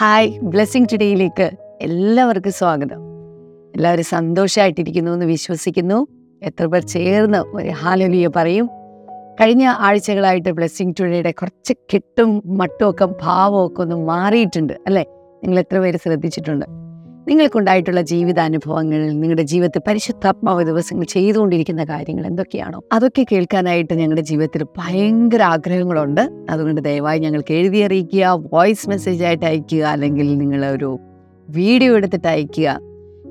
Hi blessing ടുഡേയിലേക്ക് എല്ലാവർക്കും സ്വാഗതം. എല്ലാവരും സന്തോഷമായിട്ടിരിക്കുന്നു എന്ന് വിശ്വസിക്കുന്നു. എത്ര പേർ ചേർന്ന് ഒരു ഹാലലിയ പറയും. കഴിഞ്ഞ ആഴ്ചകളായിട്ട് ബ്ലെസ്സിങ് ടുഡേയുടെ കുറച്ച് കെട്ടും മട്ടുമൊക്കെ ഭാവമൊക്കെ ഒന്ന് മാറിയിട്ടുണ്ട് അല്ലേ? നിങ്ങൾ എത്ര പേര് ശ്രദ്ധിച്ചിട്ടുണ്ട്? നിങ്ങൾക്കുണ്ടായിട്ടുള്ള ജീവിതാനുഭവങ്ങൾ നിങ്ങളുടെ ജീവിതത്തിൽ പരിശുദ്ധാത്മാവ് ദിവസങ്ങൾ ചെയ്തുകൊണ്ടിരിക്കുന്ന കാര്യങ്ങൾ എന്തൊക്കെയാണോ അതൊക്കെ കേൾക്കാനായിട്ട് ഞങ്ങളുടെ ജീവിതത്തിൽ ഭയങ്കര ആഗ്രഹങ്ങളുണ്ട്. അതുകൊണ്ട് ദയവായി ഞങ്ങൾക്ക് എഴുതി അറിയിക്കുക വോയിസ് മെസ്സേജ് ആയിട്ട് അയക്കുക അല്ലെങ്കിൽ നിങ്ങൾ ഒരു വീഡിയോ എടുത്തിട്ട് അയക്കുക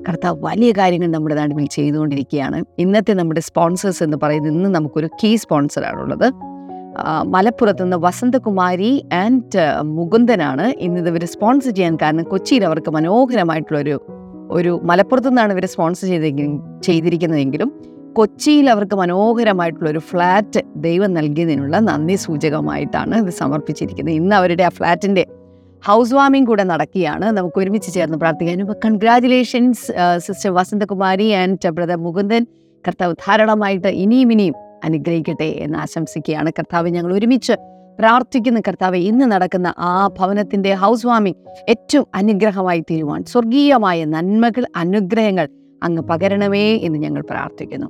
കർത്താവ് വലിയ കാര്യങ്ങൾ നമ്മുടെ നാട്ടിൽ ചെയ്തുകൊണ്ടിരിക്കുകയാണ്. ഇന്നത്തെ നമ്മുടെ സ്പോൺസേഴ്സ് എന്ന് പറയുന്നത് ഇന്ന് നമുക്കൊരു കീ സ്പോൺസറാണുള്ളത്. മലപ്പുറത്ത് നിന്ന് വസന്തകുമാരി ആൻഡ് മുകുന്ദനാണ് ഇന്ന് ഇവർ സ്പോൺസർ ചെയ്യാൻ കാരണം കൊച്ചിയിൽ അവർക്ക് മനോഹരമായിട്ടുള്ളൊരു ഒരു മലപ്പുറത്ത് നിന്നാണ് ഇവർ സ്പോൺസർ ചെയ്തെങ്കിലും ചെയ്തിരിക്കുന്നതെങ്കിലും കൊച്ചിയിൽ അവർക്ക് മനോഹരമായിട്ടുള്ള ഒരു ഫ്ലാറ്റ് ദൈവം നൽകിയതിനുള്ള നന്ദി സൂചകമായിട്ടാണ് ഇത് സമർപ്പിച്ചിരിക്കുന്നത്. ഇന്ന് അവരുടെ ആ ഫ്ലാറ്റിന്റെ ഹൗസ് വാമിംഗ് കൂടെ നടക്കുകയാണ്. നമുക്ക് ഒരുമിച്ച് ചേർന്ന് പ്രാർത്ഥിക്കാനും. Congratulations sister Vasanthakumari and brother Mukundan. കർത്താവ് ധാരാളമായിട്ട് ഇനിയും ഇനിയും അനുഗ്രഹിക്കട്ടെ എന്ന് ആശംസിക്കുകയാണ്. കർത്താവ് ഞങ്ങൾ ഒരുമിച്ച് പ്രാർത്ഥിക്കുന്ന. കർത്താവ് ഇന്ന് നടക്കുന്ന ആ ഭവനത്തിന്റെ ഹൗസ് വാമിംഗ് ഏറ്റവും അനുഗ്രഹമായി തീരുവാൻ സ്വർഗീയമായ നന്മകൾ അനുഗ്രഹങ്ങൾ അങ്ങ് പകരണമേ എന്ന് ഞങ്ങൾ പ്രാർത്ഥിക്കുന്നു.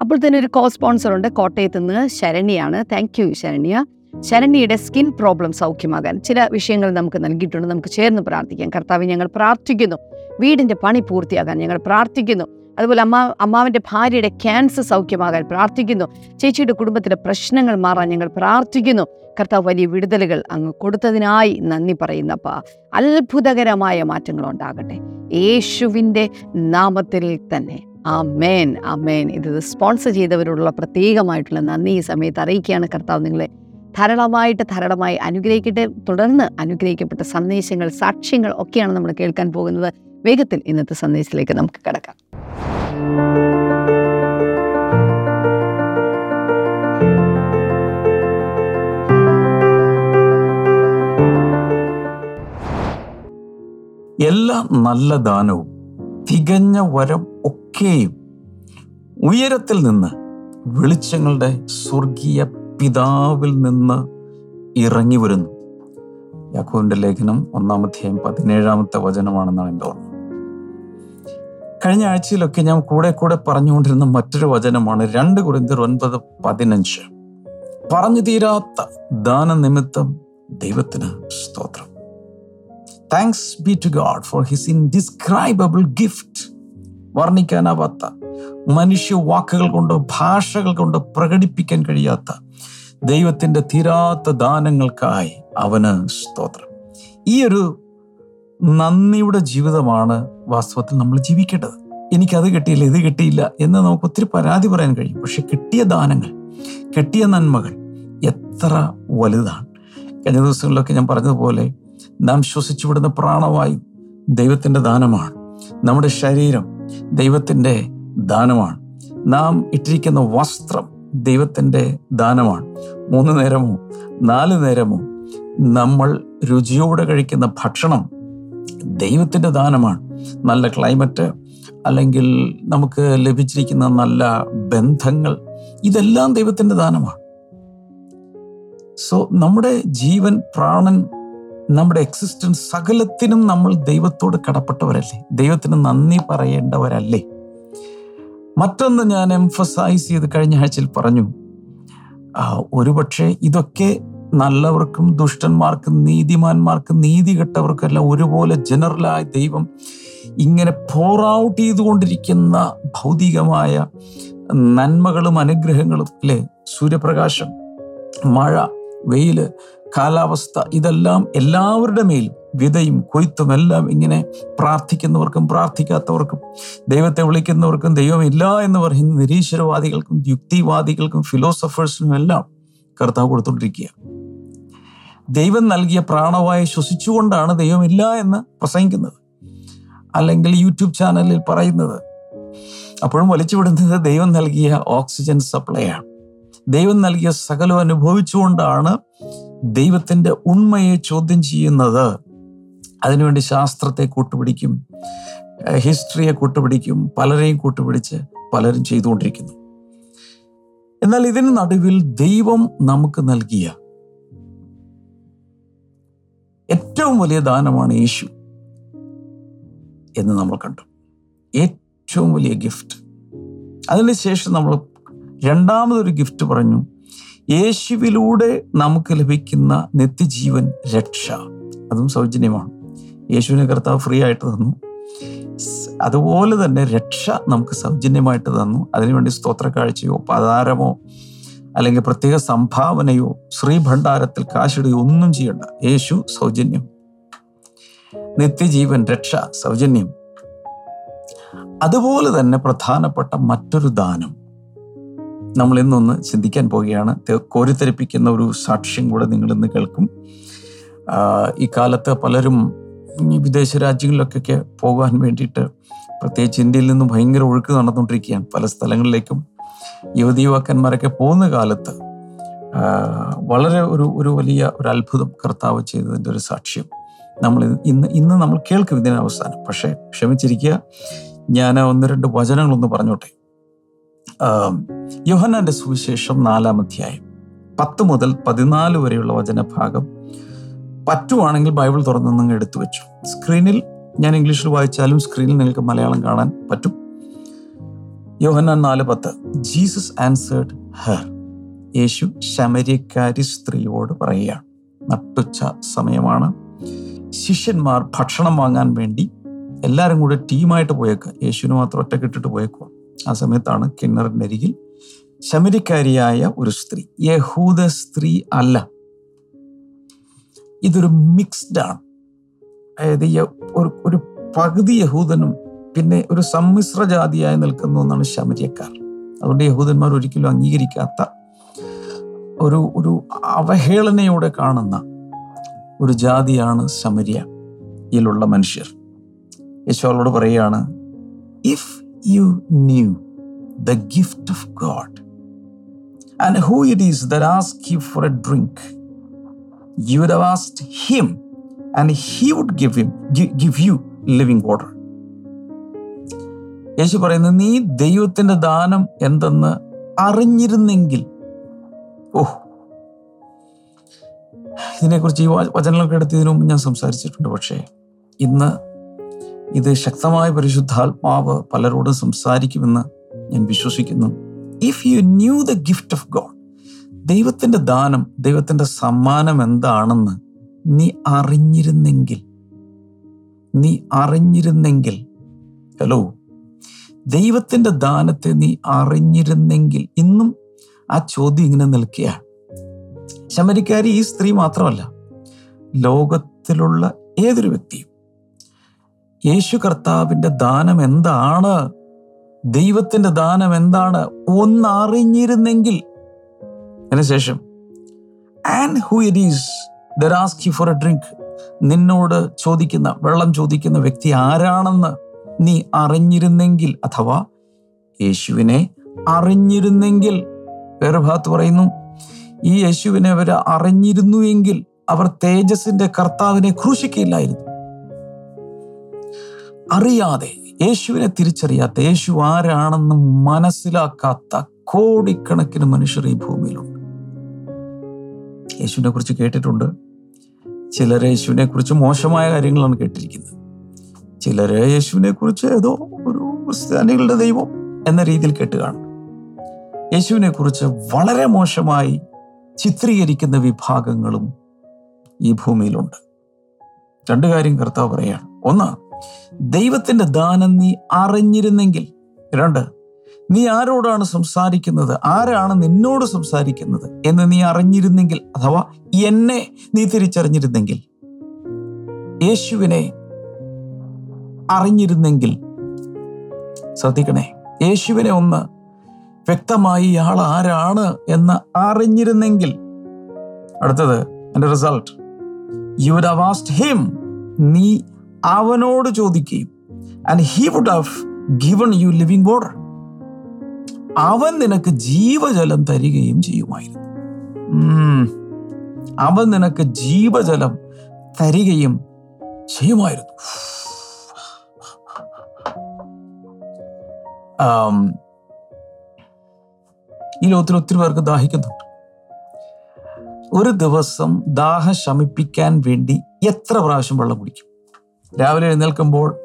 അപ്പോൾ തന്നെ ഒരു കോ സ്പോൺസർ ഉണ്ട്. കോട്ടയത്ത് നിന്ന് ശരണ്യാണ്. Thank you Saranya. ശരണ്യയുടെ skin problem സൗഖ്യമാകാൻ ചില വിഷയങ്ങൾ നമുക്ക് നൽകിയിട്ടുണ്ട്. നമുക്ക് ചേർന്ന് പ്രാർത്ഥിക്കാം. കർത്താവ് ഞങ്ങൾ പ്രാർത്ഥിക്കുന്നു. വീടിന്റെ പണി പൂർത്തിയാകാൻ ഞങ്ങൾ പ്രാർത്ഥിക്കുന്നു. അതുപോലെ അമ്മ അമ്മാവിന്റെ ഭാര്യയുടെ ക്യാൻസർ സൗഖ്യമാകാൻ പ്രാർത്ഥിക്കുന്നു. ചേച്ചിയുടെ കുടുംബത്തിലെ പ്രശ്നങ്ങൾ മാറാൻ ഞങ്ങൾ പ്രാർത്ഥിക്കുന്നു. കർത്താവ് വലിയ വിടുതലുകൾ അങ്ങ് കൊടുത്തതിനായി നന്ദി പറയുന്നപ്പ അത്ഭുതകരമായ മാറ്റങ്ങൾ ഉണ്ടാകട്ടെ. യേശുവിന്റെ നാമത്തിൽ തന്നെ. ആമേൻ. ആമേൻ. ഇത് സ്പോൺസർ ചെയ്തവരോടുള്ള പ്രത്യേകമായിട്ടുള്ള നന്ദി ഈ സമയത്ത് അറിയിക്കുകയാണ്. കർത്താവ് നിങ്ങളെ ധാരാളമായിട്ട് ധാരാളമായി അനുഗ്രഹിക്കട്ടെ. തുടർന്ന് അനുഗ്രഹിക്കപ്പെട്ട സന്ദേശങ്ങൾ സാക്ഷ്യങ്ങൾ ഒക്കെയാണ് നമ്മൾ കേൾക്കാൻ പോകുന്നത്. വേഗത്തിൽ ഇന്നത്തെ സന്ദേശത്തിലേക്ക് നമുക്ക് കടക്കാം. എല്ലാ നല്ല ദാനവും തികഞ്ഞ വരം ഒക്കെയും ഉയരത്തിൽ നിന്ന് വെളിച്ചങ്ങളുടെ സ്വർഗീയ പിതാവിൽ നിന്ന് ഇറങ്ങി വരുന്നു. യാക്കോവിന്റെ ലേഖനം ഒന്നാമധ്യായം പതിനേഴാമത്തെ വചനമാണെന്നാണ് എന്റെ ഓർമ്മ. കഴിഞ്ഞ ആഴ്ചയിലൊക്കെ ഞാൻ കൂടെ കൂടെ പറഞ്ഞുകൊണ്ടിരുന്ന മറ്റൊരു വചനമാണ് രണ്ട് കുറിന്തർ ഒൻപത് പതിനഞ്ച്. പറഞ്ഞു തീരാത്ത ദാനനിമിത്തം ദൈവത്തിന് സ്തോത്രം. Thanks be to God for his indescribable gift വർണിക്കാനാവാത്ത മനുഷ്യ വാക്കുകൾ കൊണ്ടോ ഭാഷകൾ കൊണ്ടോ പ്രകടിപ്പിക്കാൻ കഴിയാത്ത ദൈവത്തിന്റെ തീരാത്ത ദാനങ്ങൾക്കായി അവന് സ്തോത്രം. ഈ ഒരു നന്ദിയുടെ ജീവിതമാണ് വാസ്തവത്തിൽ നമ്മൾ ജീവിക്കേണ്ടത്. എനിക്കത് കിട്ടിയില്ല ഇത് കിട്ടിയില്ല എന്ന് നമുക്ക് ഒത്തിരി പരാതി പറയാൻ കഴിയും. പക്ഷെ കിട്ടിയ ദാനങ്ങൾ കിട്ടിയ നന്മകൾ എത്ര വലുതാണ്. കഴിഞ്ഞ ദിവസങ്ങളിലൊക്കെ ഞാൻ പറഞ്ഞതുപോലെ നാം ശ്വസിച്ചു വിടുന്ന പ്രാണവായു ദൈവത്തിന്റെ ദാനമാണ്. നമ്മുടെ ശരീരം ദൈവത്തിന്റെ ദാനമാണ്. നാം ഇട്ടിരിക്കുന്ന വസ്ത്രം ദൈവത്തിന്റെ ദാനമാണ്. മൂന്ന് നേരമോ നാല് നേരമോ നമ്മൾ രുചിയോടെ കഴിക്കുന്ന ഭക്ഷണം ദൈവത്തിന്റെ ദാനമാണ്. നല്ല ക്ലൈമറ്റ് അല്ലെങ്കിൽ നമുക്ക് ലഭിച്ചിരിക്കുന്ന നല്ല ബന്ധങ്ങൾ ഇതെല്ലാം ദൈവത്തിന്റെ ദാനമാണ്. സോ നമ്മുടെ ജീവൻ പ്രാണൻ നമ്മുടെ എക്സിസ്റ്റൻസ് സകലത്തിനും നമ്മൾ ദൈവത്തോട് കടപ്പെട്ടവരല്ലേ? ദൈവത്തിന് നന്ദി പറയേണ്ടവരല്ലേ? മറ്റൊന്ന് ഞാൻ എംഫസൈസ് ചെയ്ത് കഴിഞ്ഞ ആഴ്ചയിൽ പറഞ്ഞു. ഒരുപക്ഷെ ഇതൊക്കെ നല്ലവർക്കും ദുഷ്ടന്മാർക്കും നീതിമാന്മാർക്കും നീതി കെട്ടവർക്കും എല്ലാം ഒരുപോലെ ജനറലായ ദൈവം ഇങ്ങനെ പോർ ഔട്ട് ചെയ്തുകൊണ്ടിരിക്കുന്ന ഭൗതികമായ നന്മകളും അനുഗ്രഹങ്ങളും അല്ലേ? സൂര്യപ്രകാശം മഴ വെയിൽ കാലാവസ്ഥ ഇതെല്ലാം എല്ലാവരുടെ മേലും വിതയും കൊയ്ത്തും എല്ലാം ഇങ്ങനെ പ്രാർത്ഥിക്കുന്നവർക്കും പ്രാർത്ഥിക്കാത്തവർക്കും ദൈവത്തെ വിളിക്കുന്നവർക്കും ദൈവമില്ല എന്ന് പറയുന്ന നിരീശ്വരവാദികൾക്കും യുക്തിവാദികൾക്കും ഫിലോസഫേഴ്സിനും എല്ലാം കർത്താവ് കൊടുത്തുകൊണ്ടിരിക്കുക ദൈവം നൽകിയ പ്രാണവായു ശ്വസിച്ചുകൊണ്ടാണ് ദൈവമില്ല എന്ന് പ്രസംഗിക്കുന്നത്. അല്ലെങ്കിൽ യൂട്യൂബ് ചാനലിൽ പറയുന്നത് അപ്പോഴും വലിച്ചുവിടുന്നത് ദൈവം നൽകിയ ഓക്സിജൻ സപ്ലൈ ആണ്. ദൈവം നൽകിയ സകലം അനുഭവിച്ചുകൊണ്ടാണ് ദൈവത്തിന്റെ ഉണ്മയെ ചോദ്യം ചെയ്യുന്നത്. അതിനുവേണ്ടി ശാസ്ത്രത്തെ കൂട്ടുപിടിക്കും ഹിസ്റ്ററിയെ കൂട്ടുപിടിക്കും പലരെയും കൂട്ടുപിടിച്ച് പലരും ചെയ്തുകൊണ്ടിരിക്കുന്നു. എന്നാൽ ഇതിന് നടുവിൽ ദൈവം നമുക്ക് നൽകിയ ഏറ്റവും വലിയ ദാനമാണ് യേശു എന്ന് നമ്മൾ കണ്ടു. ഏറ്റവും വലിയ ഗിഫ്റ്റ് അതിനുശേഷം നമ്മൾ രണ്ടാമതൊരു ഗിഫ്റ്റ് പറഞ്ഞു. യേശുവിലൂടെ നമുക്ക് ലഭിക്കുന്ന നിത്യജീവൻ രക്ഷ. അതും സൗജന്യമാണ്. യേശുവിനെ കർത്താവ് ഫ്രീ ആയിട്ട് തന്നു. അതുപോലെ തന്നെ രക്ഷ നമുക്ക് സൗജന്യമായിട്ട് തന്നു. അതിനുവേണ്ടി സ്തോത്ര കാഴ്ചയോ പതാരമോ അല്ലെങ്കിൽ പ്രത്യേക സംഭാവനയോ ശ്രീഭണ്ഡാരത്തിൽ കാശിടുകയോ ഒന്നും ചെയ്യണ്ട. യേശു സൗജന്യം. നിത്യജീവൻ രക്ഷ സൗജന്യം. അതുപോലെ തന്നെ പ്രധാനപ്പെട്ട മറ്റൊരു ദാനം. നമ്മൾ ഇന്നൊന്ന് ചിന്തിക്കാൻ പോവുകയാണ്. കോരിത്തെരിപ്പിക്കുന്ന ഒരു സാക്ഷ്യം കൂടെ നിങ്ങൾ ഇന്ന് കേൾക്കും ഈ കാലത്ത് പലരും വിദേശ രാജ്യങ്ങളിലൊക്കെ പോകാൻ വേണ്ടിയിട്ട് പ്രത്യേകിച്ച് ഇന്ത്യയിൽ നിന്നും ഭയങ്കര ഒഴുക്ക് നടന്നുകൊണ്ടിരിക്കുകയാണ്. പല സ്ഥലങ്ങളിലേക്കും യുവതി യുവാക്കന്മാരൊക്കെ പോകുന്ന കാലത്ത് വളരെ ഒരു ഒരു വലിയ ഒരു അത്ഭുതം കർത്താവ് ചെയ്തതിന്റെ ഒരു സാക്ഷ്യം. നമ്മൾ ഇന്ന് ഇന്ന് നമ്മൾ കേൾക്കും ഇതിന് അവസാനം. പക്ഷേ ക്ഷമിച്ചിരിക്കുക ഞാൻ ഒന്ന് രണ്ട് വചനങ്ങളൊന്ന് പറഞ്ഞോട്ടെ. യോഹന്നാന്റെ സുവിശേഷം നാലാം അധ്യായം പത്ത് മുതൽ പതിനാല് വരെയുള്ള വചനഭാഗം പറ്റുവാണെങ്കിൽ ബൈബിൾ തുറന്ന് നിങ്ങൾ എടുത്തു വെച്ചു. സ്ക്രീനിൽ ഞാൻ ഇംഗ്ലീഷിൽ വായിച്ചാലും സ്ക്രീനിൽ നിങ്ങൾക്ക് മലയാളം കാണാൻ പറ്റും. യോഹന്നാൻ നാല് പത്ത്. ജീസസ് ആൻസേർഡ് ഹർ യേശു ശമര്യക്കാരി സ്ത്രീയോട് പറയുകയാണ്. നട്ടുച്ച സമയമാണ്. ശിഷ്യന്മാർ ഭക്ഷണം വാങ്ങാൻ വേണ്ടി എല്ലാവരും കൂടെ ടീമായിട്ട് പോയേക്കുക യേശുവിന് മാത്രം ഒറ്റക്കിട്ടിട്ട് പോയേക്കുക ആ സമയത്താണ് കിണറിന്റെ അരികിൽ ശമരിക്കാരിയായ ഒരു സ്ത്രീ. യഹൂദ സ്ത്രീ അല്ല. ഇതൊരു മിക്സ്ഡ് ആണ്. അതായത് ഒരു ഒരു പകുതി യഹൂദനും പിന്നെ ഒരു സമ്മിശ്ര ജാതിയായി നിൽക്കുന്ന ഒന്നാണ് ശമരിയക്കാർ. അതുകൊണ്ട് യഹൂദന്മാർ ഒരിക്കലും അംഗീകരിക്കാത്ത ഒരു ഒരു അവഹേളനയോടെ കാണുന്ന ഒരു ജാതിയാണ് ശമരിയയിലുള്ള മനുഷ്യർ. യേശോളോട് പറയുകയാണ് if you knew the gift of God and who it is the ask you for a drink you the have him and he would give him give you living water. യേശു പറയുന്നത് നീ ദൈവത്തിന്റെ ദാനം എന്തെന്ന് അറിഞ്ഞിരുന്നെങ്കിൽ. ഓഹ് ഇതിനെക്കുറിച്ച് ഈ വചനങ്ങളൊക്കെ വചനങ്ങളൊക്കെ എടുത്തതിനു മുമ്പ് ഞാൻ സംസാരിച്ചിട്ടുണ്ട് പക്ഷേ ഇന്ന് ഇത് ശക്തമായ പരിശുദ്ധാത്മാവ് പലരോടും സംസാരിക്കുമെന്ന് ഞാൻ വിശ്വസിക്കുന്നു. If you knew the gift of God ദൈവത്തിന്റെ ദാനം ദൈവത്തിന്റെ സമ്മാനം എന്താണെന്ന് നീ അറിഞ്ഞിരുന്നെങ്കിൽ നീ അറിഞ്ഞിരുന്നെങ്കിൽ ഹലോ ദൈവത്തിന്റെ ദാനത്തെ നീ അറിഞ്ഞിരുന്നെങ്കിൽ ഇന്നും ആ ചോദ്യം ഇങ്ങനെ നിൽക്കുകയാണ് ശമരിക്കാരി ഈ സ്ത്രീ മാത്രമല്ല ലോകത്തിലുള്ള ഏതൊരു വ്യക്തിയും യേശു കർത്താവിന്റെ ദാനം എന്താണ് ദൈവത്തിന്റെ ദാനം എന്താണ് ഒന്നറിഞ്ഞിരുന്നെങ്കിൽ. അതിനുശേഷം and who it is there ask for a drink നിന്നോട് ചോദിക്കുന്ന വെള്ളം ചോദിക്കുന്ന വ്യക്തി ആരാണെന്ന് നീ അറിഞ്ഞിരുന്നെങ്കിൽ അഥവാ യേശുവിനെ അറിഞ്ഞിരുന്നെങ്കിൽ വേറെ ഭാഗത്ത് പറയുന്നു ഈ യേശുവിനെ അവർ അറിഞ്ഞിരുന്നു എങ്കിൽ അവർ തേജസിന്റെ കർത്താവിനെ ക്രൂശിക്കില്ലായിരുന്നു അറിയാതെ യേശുവിനെ തിരിച്ചറിയാത്ത യേശു ആരാണെന്ന് മനസ്സിലാക്കാത്ത കോടിക്കണക്കിന് മനുഷ്യർ ഈ ഭൂമിയിലുണ്ട്. യേശുവിനെ കുറിച്ച് കേട്ടിട്ടുണ്ട്. ചിലർ യേശുവിനെ കുറിച്ച് മോശമായ കാര്യങ്ങളാണ് കേട്ടിരിക്കുന്നത്. ചിലര് യേശുവിനെ കുറിച്ച് ഏതോ ഒരു ക്രിസ്ത്യാനികളുടെ ദൈവം എന്ന രീതിയിൽ കേട്ട് കാണും. യേശുവിനെ കുറിച്ച് വളരെ മോശമായി ചിത്രീകരിക്കുന്ന വിഭാഗങ്ങളും ഈ ഭൂമിയിലുണ്ട്. രണ്ട് കാര്യം കർത്താവ് പറയാണ്. ഒന്ന് ദൈവത്തിന്റെ ദാനം നീ അറിഞ്ഞിരുന്നെങ്കിൽ. രണ്ട് നീ ആരോടാണ് സംസാരിക്കുന്നത്? ആരാണ് നിന്നോട് സംസാരിക്കുന്നത് എന്ന് നീ അറിഞ്ഞിരുന്നെങ്കിൽ? അഥവാ എന്നെ നീ തിരിച്ചറിഞ്ഞിരുന്നെങ്കിൽ. യേശുവിനെ അറിഞ്ഞിരുന്നെങ്കിൽ ശ്രദ്ധിക്കണേ യേശുവിനെ ഒന്ന് വ്യക്തമായി ഇയാൾ ആരാണ് എന്ന് അറിഞ്ഞിരുന്നെങ്കിൽ. അടുത്തത് എന്റെ result you would have asked him നീ അവനോട് ചോദിക്കുകയും and he would have given you living water അവൻ നിനക്ക് ജീവജലം തരികയും ചെയ്യുമായിരുന്നു. അവൻ നിനക്ക് ജീവജലം തരികയും ചെയ്യുമായിരുന്നു. ഈ ലോകത്തിൽ ഒത്തിരി പേർക്ക് ദാഹിക്കുന്നുണ്ട്. ഒരു ദിവസം ദാഹം ശമിപ്പിക്കാൻ വേണ്ടി എത്ര പ്രാവശ്യം വെള്ളം കുടിക്കും? രാവിലെ എഴുന്നേൽക്കുമ്പോൾ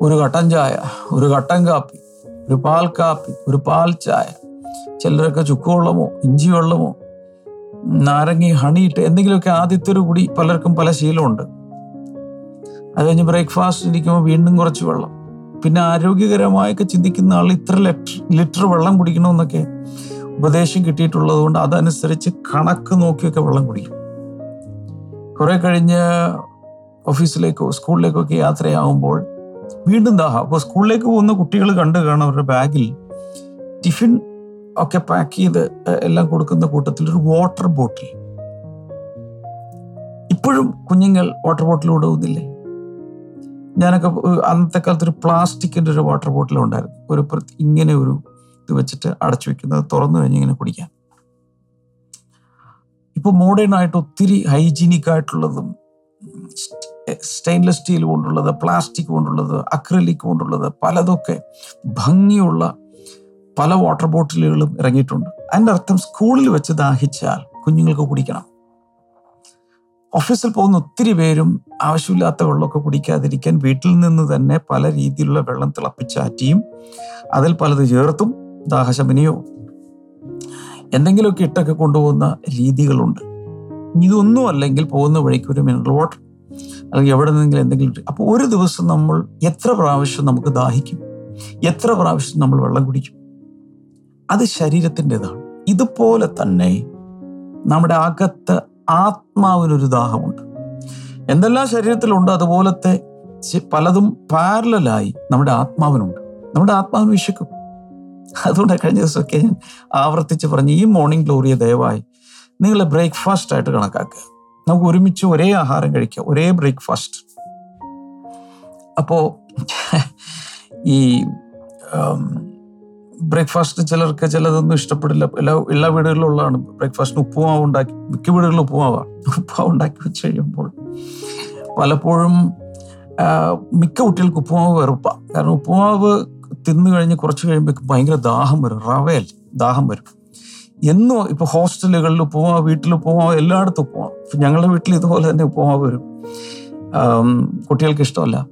ഒരു കട്ടൻ ചായ ഒരു കട്ടൻ കാപ്പി ഒരു പാൽ കാപ്പി ഒരു പാൽ ചായ ചിലരൊക്കെ ചുക്കുവെള്ളമോ ഇഞ്ചി വെള്ളമോ നാരങ്ങി ഹണിയിട്ട് എന്തെങ്കിലുമൊക്കെ ആദ്യത്തെ ഒരു കുടി പലർക്കും പല ശീലമുണ്ട്. അത് കഴിഞ്ഞ് ബ്രേക്ക്ഫാസ്റ്റ് ഇരിക്കുമ്പോൾ വീണ്ടും കുറച്ച് വെള്ളം. പിന്നെ ആരോഗ്യകരമായൊക്കെ ചിന്തിക്കുന്ന ആൾ ഇത്ര ലിറ്റർ ലിറ്റർ വെള്ളം കുടിക്കണമെന്നൊക്കെ ഉപദേശം കിട്ടിയിട്ടുള്ളത് കൊണ്ട് അതനുസരിച്ച് കണക്ക് നോക്കിയൊക്കെ വെള്ളം കുടിക്കും. കുറെ കഴിഞ്ഞ് ഓഫീസിലേക്കോ സ്കൂളിലേക്കോ ഒക്കെ യാത്രയാകുമ്പോൾ വീണ്ടും ദാഹം അപ്പോൾ സ്കൂളിലേക്ക് പോകുന്ന കുട്ടികൾ കണ്ടു കാണാം അവരുടെ ബാഗിൽ ടിഫിൻ ഒക്കെ പാക്ക് ചെയ്ത് എല്ലാം കൊടുക്കുന്ന കൂട്ടത്തിൽ ഒരു വാട്ടർ ബോട്ടിൽ. ഇപ്പോഴും കുഞ്ഞുങ്ങൾ വാട്ടർ ബോട്ടിൽ കൊണ്ടുപോകുന്നില്ലേ ഞാനൊക്കെ അന്നത്തെ കാലത്ത് ഒരു പ്ലാസ്റ്റിക്കിന്റെ ഒരു വാട്ടർ ബോട്ടിൽ ഉണ്ടായിരുന്നു. ഒരു ഇങ്ങനെ ഒരു ഇത് വെച്ചിട്ട് അടച്ചു വെക്കുന്നത്. തുറന്നു കഴിഞ്ഞ് ഇങ്ങനെ കുടിക്കാൻ. ഇപ്പൊ മോഡേൺ ആയിട്ട് ഒത്തിരി ഹൈജീനിക് ആയിട്ടുള്ളതും സ്റ്റെയിൻലെസ് സ്റ്റീൽ കൊണ്ടുള്ളത് പ്ലാസ്റ്റിക് കൊണ്ടുള്ളത് അക്രലിക് കൊണ്ടുള്ളത് പലതൊക്കെ ഭംഗിയുള്ള പല വാട്ടർ ബോട്ടിലുകളും ഇറങ്ങിയിട്ടുണ്ട്. അതിന്റെ അർത്ഥം സ്കൂളിൽ വെച്ച് ദാഹിച്ചാൽ കുഞ്ഞുങ്ങൾക്ക് കുടിക്കണം. ഓഫീസിൽ പോകുന്ന ഒത്തിരി പേരും ആവശ്യമില്ലാത്ത വെള്ളമൊക്കെ കുടിക്കാതിരിക്കാൻ വീട്ടിൽ നിന്ന് തന്നെ പല രീതിയിലുള്ള വെള്ളം തിളപ്പിച്ചാറ്റിയും അതിൽ പലത് ചേർത്തും ദാഹശമനിയോ എന്തെങ്കിലുമൊക്കെ ഇട്ടൊക്കെ കൊണ്ടുപോകുന്ന രീതികളുണ്ട്. ഇതൊന്നും അല്ലെങ്കിൽ പോകുന്ന വഴിക്ക് ഒരു മിനറൽ വാട്ടർ അല്ലെങ്കിൽ എവിടെ നിന്നെങ്കിലും എന്തെങ്കിലും അപ്പോൾ ഒരു ദിവസം നമ്മൾ എത്ര പ്രാവശ്യം നമുക്ക് ദാഹിക്കും? എത്ര പ്രാവശ്യം നമ്മൾ വെള്ളം കുടിക്കും? അത് ശരീരത്തിന്റെതാണ്. ഇതുപോലെ തന്നെ നമ്മുടെ അകത്ത് ആത്മാവിനൊരു ദാഹമുണ്ട്. എന്തെല്ലാം ശരീരത്തിലുണ്ട് അതുപോലത്തെ പലതും പാരലായി നമ്മുടെ ആത്മാവിനുണ്ട്. നമ്മുടെ ആത്മാവിന് വിശക്കും. അതുകൊണ്ട് കഴിഞ്ഞ ദിവസമൊക്കെ ഞാൻ ആവർത്തിച്ച് പറഞ്ഞു ഈ മോർണിംഗ് ഗ്ലോറിയെ ദയവായി നിങ്ങൾ ബ്രേക്ക്ഫാസ്റ്റ് ആയിട്ട് കണക്കാക്കുക. നമുക്ക് ഒരുമിച്ച് ഒരേ ആഹാരം കഴിക്കുക ഒരേ ബ്രേക്ക്ഫാസ്റ്റ് അപ്പോൾ ഈ ബ്രേക്ക്ഫാസ്റ്റ് ചിലർക്ക് ചിലതൊന്നും ഇഷ്ടപ്പെടില്ല. എല്ലാ എല്ലാ വീടുകളിലും ഉള്ളതാണ്. ബ്രേക്ക്ഫാസ്റ്റിന് ഉപ്പുമാവ് ഉണ്ടാക്കി മിക്ക വീടുകളിലും ഉപ്പുമാവാണ്. ഉപ്പുമാവ് ഉണ്ടാക്കി വെച്ച് കഴിയുമ്പോൾ പലപ്പോഴും മിക്ക കുട്ടികൾക്ക് ഉപ്പുമാവ് വെറുപ്പാണ് കാരണം ഉപ്പുമാവ് തിന്നു കഴിഞ്ഞ് കുറച്ച് കഴിയുമ്പോൾ ഭയങ്കര ദാഹം വരും. റവയൽ ദാഹം വരും. എന്നും ഇപ്പൊ ഹോസ്റ്റലുകളിൽ ഉപ്പുമാവ് വീട്ടിൽ ഉപ്പുമാവ് എല്ലായിടത്തും ഉപ്പുമാവ്. ഞങ്ങളുടെ വീട്ടിൽ ഇതുപോലെ തന്നെ ഉപ്പുമാവ് വരും. കുട്ടികൾക്ക് ഇഷ്ടമല്ല.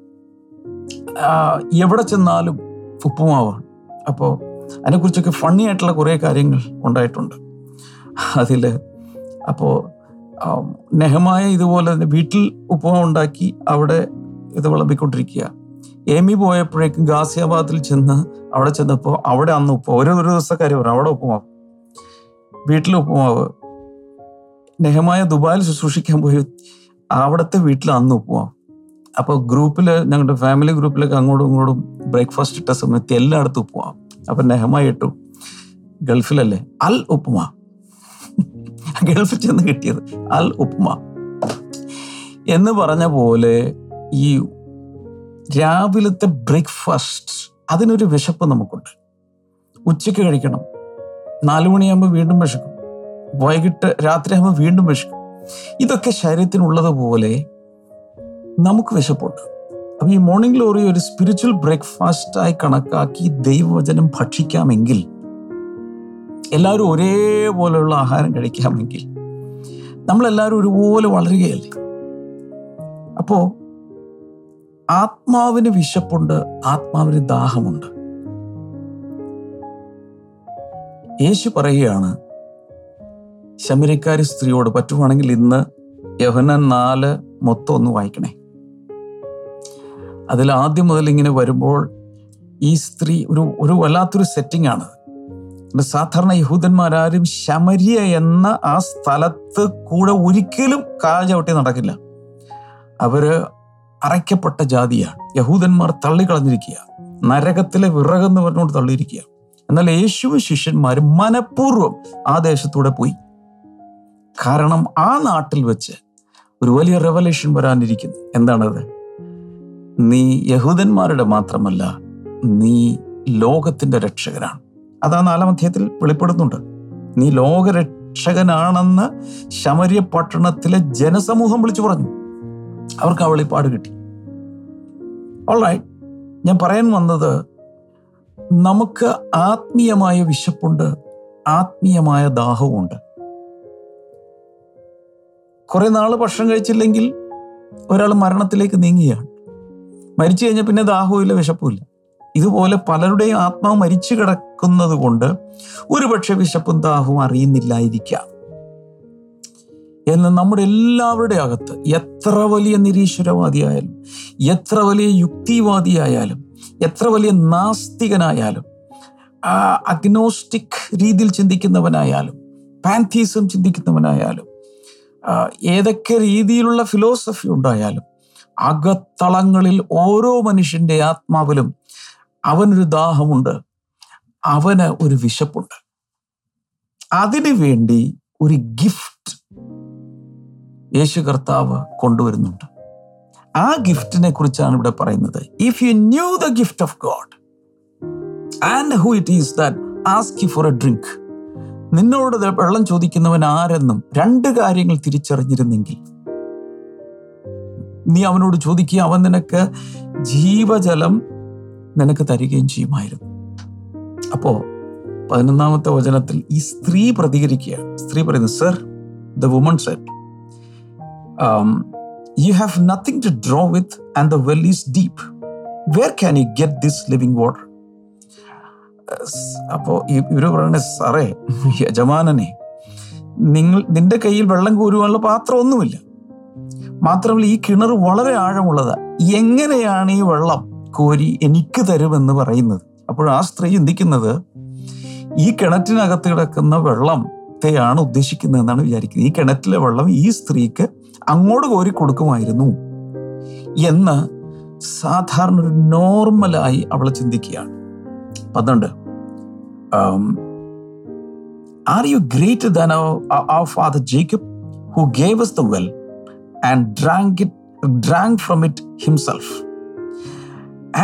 എവിടെ ചെന്നാലും ഉപ്പുമാവാണ്. അപ്പോൾ അതിനെക്കുറിച്ചൊക്കെ ഫണ്ണി ആയിട്ടുള്ള കുറേ കാര്യങ്ങൾ ഉണ്ടായിട്ടുണ്ട്. അതിൽ അപ്പോൾ നെഹമായ ഇതുപോലെ തന്നെ വീട്ടിൽ ഉപ്പുമാവ് ഉണ്ടാക്കി അവിടെ ഇത് വിളമ്പിക്കൊണ്ടിരിക്കുക. എമി പോയപ്പോഴേക്കും ഗാസിയാബാദിൽ ചെന്ന് അവിടെ ചെന്നപ്പോൾ അവിടെ അന്ന് ഉപ്പുമാവ് ഒരു ഒരു കാര്യം പറഞ്ഞു അവിടെ ഉപ്പുമാവ് വീട്ടിൽ ഉപ്പുമാവ്. നെഹമായ ദുബായിൽ ശുശ്രൂഷിക്കാൻ പോയി അവിടുത്തെ വീട്ടിൽ അന്ന് ഉപ്പുമാവ്. അപ്പോൾ ഗ്രൂപ്പിൽ ഞങ്ങളുടെ ഫാമിലി ഗ്രൂപ്പിലൊക്കെ അങ്ങോട്ടും ഇങ്ങോട്ടും ബ്രേക്ക്ഫാസ്റ്റ് ഇട്ട സമയത്ത് എല്ലായിടത്തും ഉപ്പുമാവ്. അപ്പൊ നെഹമായ ഇട്ടു. ഗൾഫിലല്ലേ? അൽ ഉപ്പുമ ഗൾഫിൽ ചെന്ന് കിട്ടിയത് അൽ ഉപ്പുമ എന്ന് പറഞ്ഞ പോലെ ഈ രാവിലത്തെ ബ്രേക്ക്ഫാസ്റ്റ് അതിനൊരു വിശപ്പ് നമുക്കുണ്ട്. ഉച്ചയ്ക്ക് കഴിക്കണം. നാലു മണിയാകുമ്പോൾ വീണ്ടും വിശക്കും. വൈകിട്ട് രാത്രിയാകുമ്പോൾ വീണ്ടും വിശക്കും. ഇതൊക്കെ ശരീരത്തിനുള്ളതുപോലെ നമുക്ക് വിശപ്പുണ്ട്. അപ്പൊ ഈ മോർണിംഗ് ഗ്ലോറി ഒരു സ്പിരിച്വൽ ബ്രേക്ക്ഫാസ്റ്റ് ആയി കണക്കാക്കി ദൈവവചനം ഭക്ഷിക്കാമെങ്കിൽ എല്ലാവരും ഒരേപോലെയുള്ള ആഹാരം കഴിക്കാമെങ്കിൽ നമ്മളെല്ലാവരും ഒരുപോലെ വളരുകയല്ലേ? അപ്പോൾ ആത്മാവിന് വിശപ്പുണ്ട് ആത്മാവിന് ദാഹമുണ്ട്. യേശു പറയുകയാണ് ശമരിക്കാരി സ്ത്രീയോട് പറ്റുവാണെങ്കിൽ ഇന്ന് യഹന നാല് മൊത്തം ഒന്ന് വായിക്കണേ. അതിൽ ആദ്യം മുതൽ ഇങ്ങനെ വരുമ്പോൾ ഈ സ്ത്രീ ഒരു ഒരു വല്ലാത്തൊരു സെറ്റിംഗ് ആണ്. സാധാരണ യഹൂദന്മാരാരും ശമരിയ എന്ന ആ സ്ഥലത്ത് കൂടെ ഒരിക്കലും കാൽ ചവിട്ടി നടക്കില്ല. അവർ അറയ്ക്കപ്പെട്ട ജാതിയാണ്. യഹൂദന്മാർ തള്ളിക്കളഞ്ഞിരിക്കുക. നരകത്തിലെ വിറകെന്ന് പറഞ്ഞുകൊണ്ട് തള്ളിയിരിക്കുക. എന്നാൽ യേശുവും ശിഷ്യന്മാരും മനഃപൂർവം ആ ദേശത്തൂടെ പോയി. കാരണം ആ നാട്ടിൽ വെച്ച് ഒരു വലിയ റെവലേഷൻ വരാനിരിക്കുന്നു. എന്താണത്? നീ യഹൂദന്മാരുടെ മാത്രമല്ല നീ ലോകത്തിന്റെ രക്ഷകനാണ്. അതാ നാലാം അധ്യായത്തിൽ വെളിപ്പെടുന്നുണ്ട്. നീ ലോകരക്ഷകനാണെന്ന് ശമരിയ പട്ടണത്തിലെ ജനസമൂഹം വിളിച്ചു പറഞ്ഞു. അവർക്ക് ആ വെളിപ്പാട് കിട്ടി. ഓൾറൈറ്റ് ഞാൻ പറയാൻ വന്നത് നമുക്ക് ആത്മീയമായ വിശപ്പുണ്ട് ആത്മീയമായ ദാഹവുമുണ്ട്. കുറെ നാൾ ഭക്ഷണം കഴിച്ചില്ലെങ്കിൽ ഒരാൾ മരണത്തിലേക്ക് നീങ്ങുകയാണ്. മരിച്ചു കഴിഞ്ഞാൽ പിന്നെ ദാഹവുമില്ല വിശപ്പുമില്ല. ഇതുപോലെ പലരുടെയും ആത്മാവ് മരിച്ചു കിടക്കുന്നത് കൊണ്ട് ഒരുപക്ഷെ വിശപ്പും ദാഹവും അറിയുന്നില്ലായിരിക്കാം. എന്ന് നമ്മുടെ എല്ലാവരുടെ അകത്ത് എത്ര വലിയ നിരീശ്വരവാദിയായാലും എത്ര വലിയ യുക്തിവാദിയായാലും എത്ര വലിയ നാസ്തികനായാലും അഗ്നോസ്റ്റിക് രീതിയിൽ ചിന്തിക്കുന്നവനായാലും പാൻതീസം ചിന്തിക്കുന്നവനായാലും ഏതൊക്കെ രീതിയിലുള്ള ഫിലോസഫി ഉണ്ടായാലും അകത്തളങ്ങളിൽ ഓരോ മനുഷ്യന്റെ ആത്മാവിലും അവനൊരു ദാഹമുണ്ട് അവന് ഒരു വിശപ്പുണ്ട്. അതിനു വേണ്ടി ഒരു ഗിഫ്റ്റ് യേശു കർത്താവ് കൊണ്ടുവരുന്നുണ്ട്. ആ ഗിഫ്റ്റിനെ കുറിച്ചാണ് ഇവിടെ പറയുന്നത്. If you knew the gift of God and who it is that ask for a drink നിന്നോട് വെള്ളം ചോദിക്കുന്നവൻ ആരെന്നും രണ്ട് കാര്യങ്ങൾ തിരിച്ചറിഞ്ഞിരുന്നെങ്കിൽ നീ അവനോട് ചോദിക്കുക അവൻ നിനക്ക് ജീവജലം നിനക്ക് തരികയും ചെയ്യുമായിരുന്നു. അപ്പോ പതിനൊന്നാമത്തെ വചനത്തിൽ ഈ സ്ത്രീ പ്രതികരിക്കുകയാണ് സ്ത്രീ പറയുന്നു sir the woman said you have nothing to draw with and the well is deep where can you get this living water അപ്പോ ഇവർ പറയണ സാറേ യജമാനനെ നിങ്ങൾ നിന്റെ കയ്യിൽ വെള്ളം കോരുവാനുള്ള പാത്രം ഒന്നുമില്ല. മാത്രമല്ല ഈ കിണർ വളരെ ആഴമുള്ളത്. എങ്ങനെയാണ് ഈ വെള്ളം കോരി എനിക്ക് തരുമെന്ന് പറയുന്നത്? അപ്പോൾ ആ സ്ത്രീ ചിന്തിക്കുന്നത് ഈ കിണറ്റിനകത്ത് കിടക്കുന്ന വെള്ളത്തെയാണ് ഉദ്ദേശിക്കുന്നത് എന്നാണ് വിചാരിക്കുന്നത്. ഈ കിണറ്റിലെ വെള്ളം ഈ സ്ത്രീക്ക് അങ്ങോട്ട് കോരി കൊടുക്കുമായിരുന്നു എന്ന് സാധാരണ ഒരു നോർമലായി അവൾ ചിന്തിക്കുകയാണ്. പന്ത്രണ്ട് are you greater than our father Jacob who gave us the well? And drank it drank from it himself.